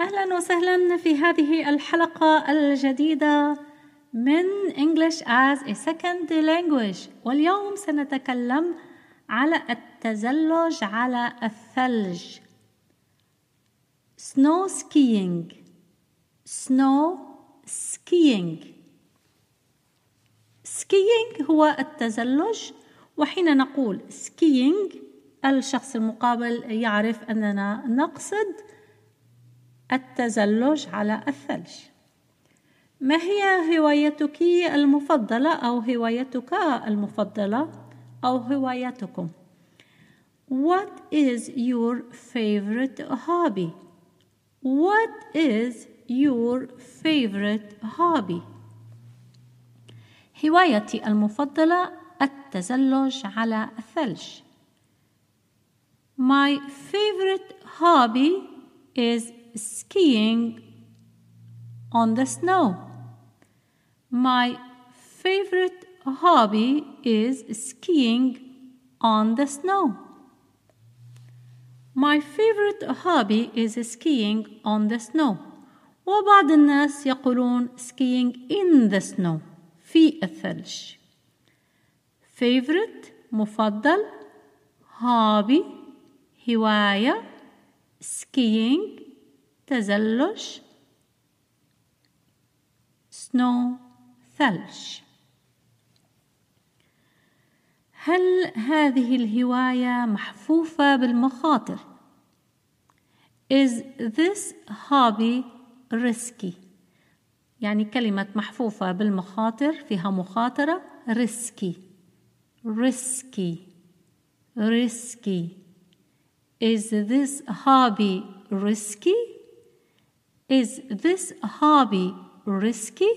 أهلا وسهلا في هذه الحلقة الجديدة من English as a Second Language. واليوم سنتكلم على التزلج على الثلج. Snow skiing. Snow skiing. Skiing هو التزلج وحين نقول skiing الشخص المقابل يعرف أننا نقصد التزلج على الثلج ما هي هوايتك المفضلة أو هوايتك المفضلة أو هوايتكم What is your favorite hobby? What is your favorite hobby? هوايتي المفضلة التزلج على الثلج My favorite hobby is skiing on the snow. My favorite hobby is skiing on the snow. My favorite hobby is skiing on the snow. وبعض الناس يقولون skiing in the snow في الثلج. favorite مفضل hobby هواية skiing تزلج snow ثلج هل هذه الهواية محفوفة بالمخاطر؟ Is this hobby risky؟ يعني كلمة محفوفة بالمخاطر فيها مخاطرة risky risky risky Is this hobby risky? Is this hobby risky?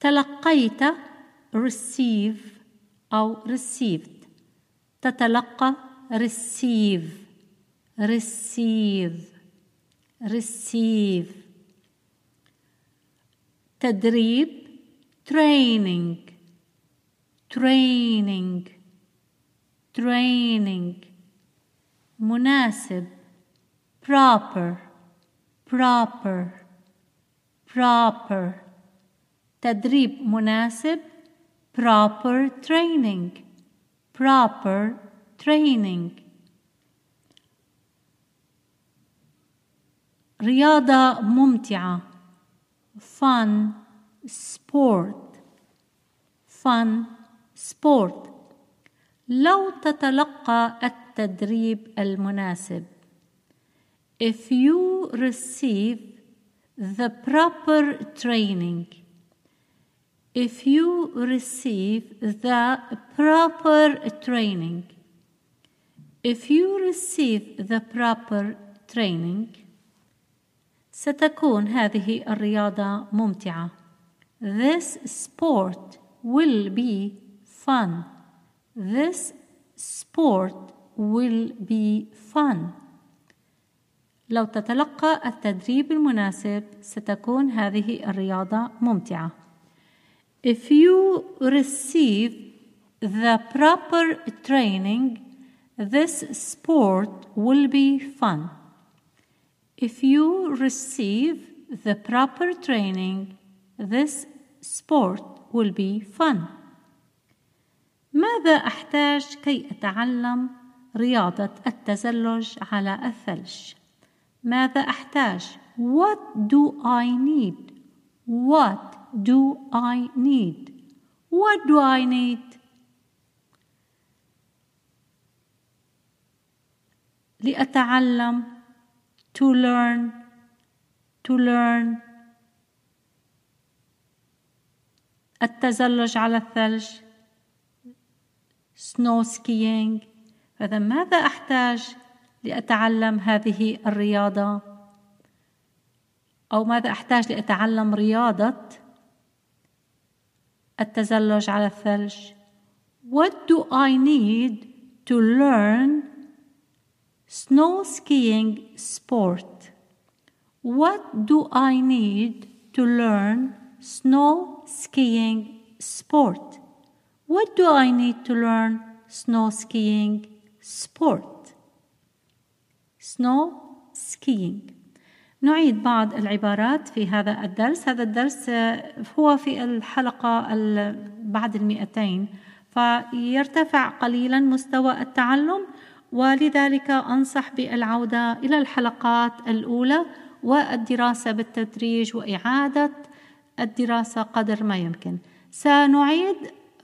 تلقيت receive أو received تتلقى receive receive receive تدريب training training training مناسب proper Proper proper تدريب مناسب proper training proper training رياضة ممتعة fun sport fun sport لو تتلقى التدريب المناسب if you receive the proper training if you receive the proper training if you receive the proper training ستكون هذه الرياضة ممتعة this sport will be fun this sport will be fun لو تتلقى التدريب المناسب ستكون هذه الرياضة ممتعة. If you receive the proper training, this sport will be fun. If you receive the proper training, this sport will be fun. ماذا أحتاج كي أتعلم رياضة التزلج على الثلج؟ ماذا أحتاج What do I need What do I need What do I need لأتعلم to learn to learn التزلج على الثلج snow skiing فإذا ماذا أحتاج لأتعلم هذه الرياضة أو ماذا أحتاج لأتعلم رياضة التزلج على الثلج What do I need to learn snow skiing sport? What do I need to learn snow skiing sport? What do I need to learn snow skiing sport? Snow skiing. نعيد بعض العبارات في هذا الدرس. هذا الدرس هو في الحلقة بعد المئتين فيرتفع قليلا مستوى التعلم ولذلك أنصح بالعودة إلى الحلقات الأولى والدراسة بالتدريج وإعادة الدراسة قدر ما يمكن. سنعيد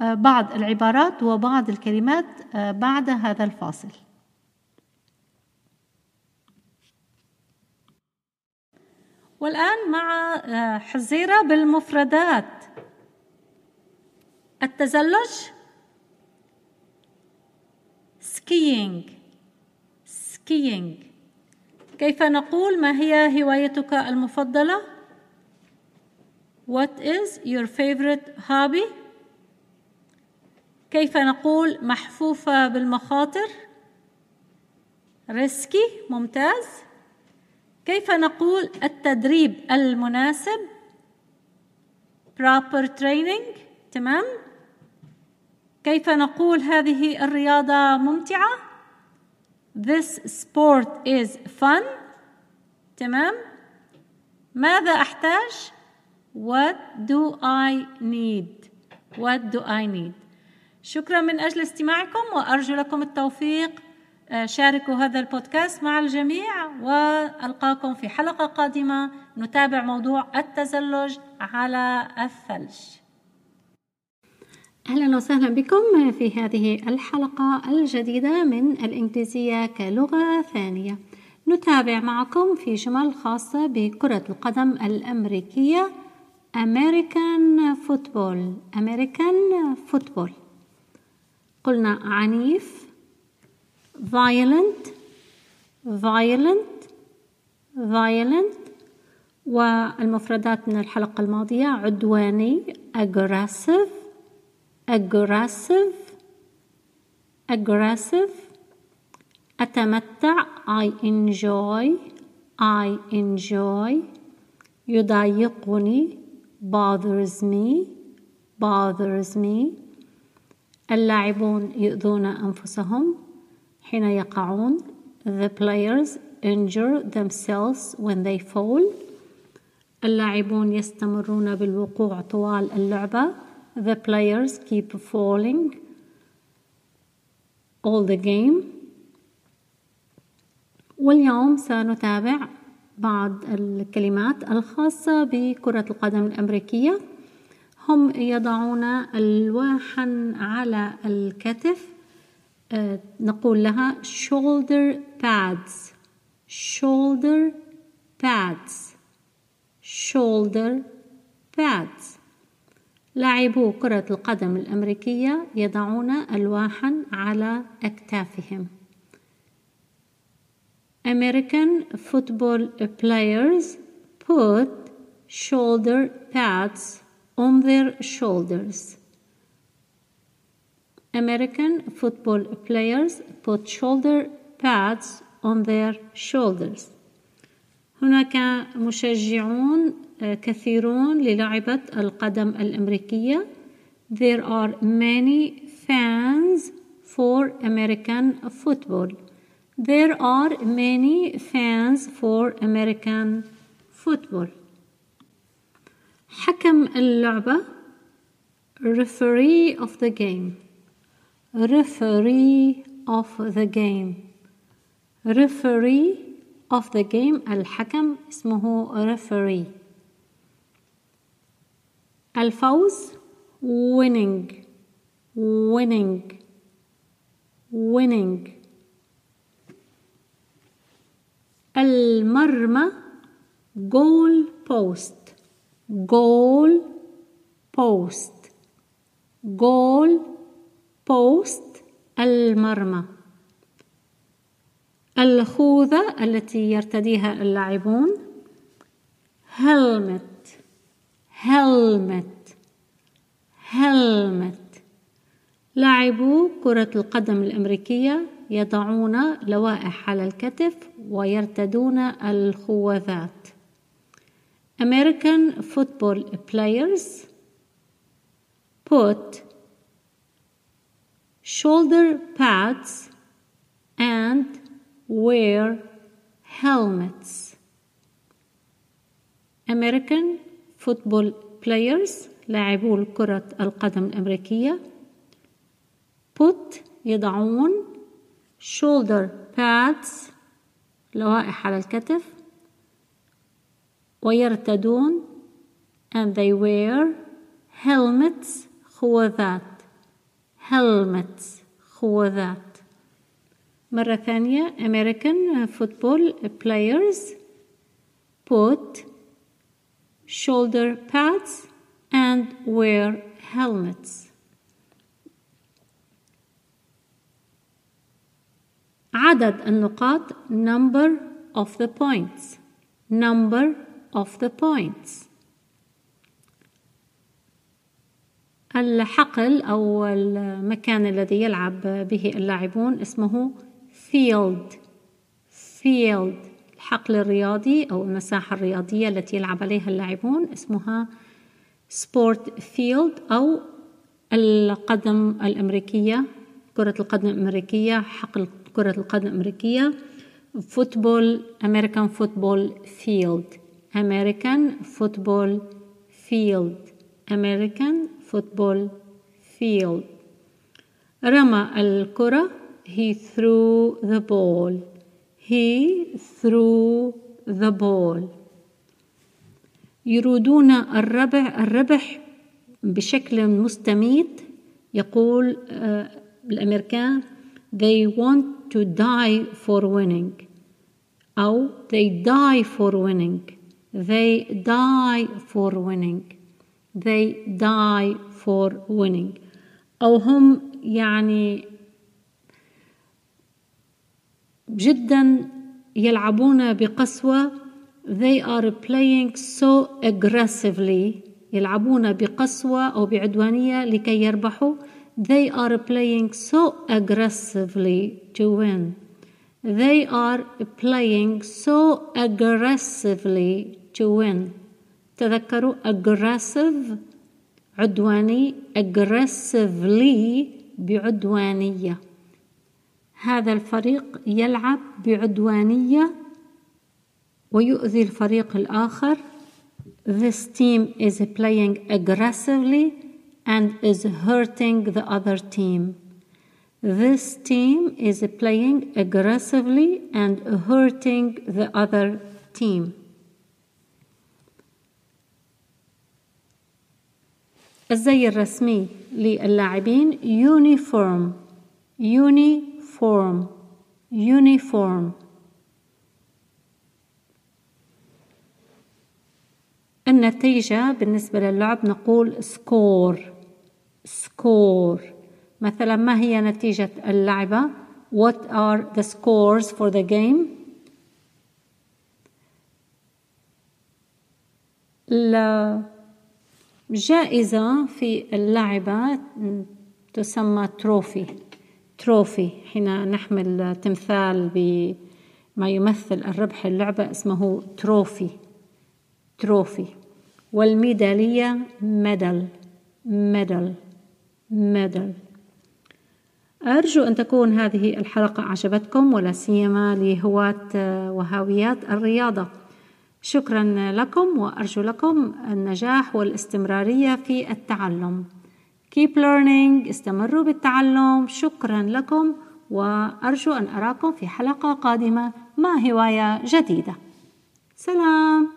آه، بعض العبارات وبعض الكلمات آه، بعد هذا الفاصل. والآن مع آه، حزيرة بالمفردات. التزلج؟ Skiing. Skiing. كيف نقول؟ ما هي هوايتك المفضلة؟ What is your favorite hobby? كيف نقول محفوفة بالمخاطر؟ ريسكي ممتاز. كيف نقول التدريب المناسب؟ proper training تمام؟ كيف نقول هذه الرياضة ممتعة؟ This sport is fun تمام؟ ماذا أحتاج؟ What do I need What do I need شكرا من أجل استماعكم وأرجو لكم التوفيق. شاركوا هذا البودكاست مع الجميع وألقاكم في حلقة قادمة. نتابع موضوع التزلج على الثلج. أهلا وسهلا بكم في هذه الحلقة الجديدة من الإنجليزية كلغة ثانية. نتابع معكم في جمل خاصه بكرة القدم الأمريكية American football. American football. قلنا عنيف violent violent violent والمفردات من الحلقة الماضية عدواني aggressive aggressive aggressive أتمتع I enjoy I enjoy يضايقني bothers me bothers me اللاعبون يؤذون أنفسهم حين يقعون. The players injure themselves when they fall. اللاعبون يستمرون بالوقوع طوال اللعبة. The players keep falling all the game. واليوم سنتابع بعض الكلمات الخاصة بكرة القدم الأمريكية. هم يضعون ألواحا على الكتف. نقول لها shoulder pads shoulder pads shoulder pads لاعبو كرة القدم الأمريكية يضعون ألواحا على أكتافهم American football players put shoulder pads on their shoulders. American football players put shoulder pads on their shoulders. هناك مشجعون كثيرون للعبة القدم الأمريكية. There are many fans for American football. There are many fans for American football. حكم اللعبة referee of the game referee of the game referee of the game الحكم اسمه referee الفوز winning winning winning المرمى goal post goal post goal post المرمى. الخوذة التي يرتديها اللاعبون. helmet helmet helmet لاعبو كرة القدم الأمريكية يضعون لوائح على الكتف ويرتدون الخوذات. American football players. Put shoulder pads and wear helmets American football players لاعبو كرة القدم الأمريكية put يضعون shoulder pads لوائح على الكتف ويرتدون and they wear helmets خوذات helmets خوذات مرة ثانية American football players put shoulder pads and wear helmets عدد النقاط number of the points number of the points الحقل أو المكان الذي يلعب به اللاعبون اسمه field. Field. الحقل الرياضي أو المساحة الرياضية التي يلعب عليها اللاعبون اسمها sport field أو القدم الأمريكية كرة القدم الأمريكية حقل كرة القدم الأمريكية football American football field American football field American football field رمى الكرة he threw the ball he threw the ball يريدون الربح الربح بشكل مستميت يقول الأمريكان they want to die for winning أو they die for winning they die for winning they die for winning أو هم يعني جدا يلعبون بقسوة they are playing so aggressively يلعبون بقسوة أو بعدوانية لكي يربحوا they are playing so aggressively to win they are playing so aggressively to win تذكروا aggressive عدواني aggressively بعدوانية هذا الفريق يلعب بعدوانية ويؤذي الفريق الآخر This team is playing aggressively and is hurting the other team. This team is playing aggressively and hurting the other team. الزي الرسمي للاعبين uniform uniform uniform النتيجة بالنسبة للعب نقول score. score. مثلا ما هي نتيجة اللعبة؟ What are the scores for the game? الجائزة في اللعبة تسمى trophy. trophy. حين نحمل تمثال بما يمثل الربح اللعبة اسمه trophy. trophy. والميدالية medal. medal. medal. أرجو أن تكون هذه الحلقة أعجبتكم ولا سيما لهواة وهاويات الرياضة. شكرا لكم وأرجو لكم النجاح والاستمرارية في التعلم Keep learning استمروا بالتعلم شكرا لكم وأرجو أن أراكم في حلقة قادمة مع هواية جديدة سلام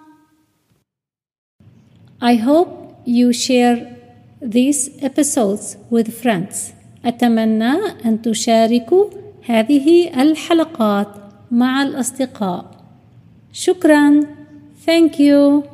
I hope you share these episodes with friends. أتمنى أن تشاركوا هذه الحلقات مع الأصدقاء. شكرا. Thank you.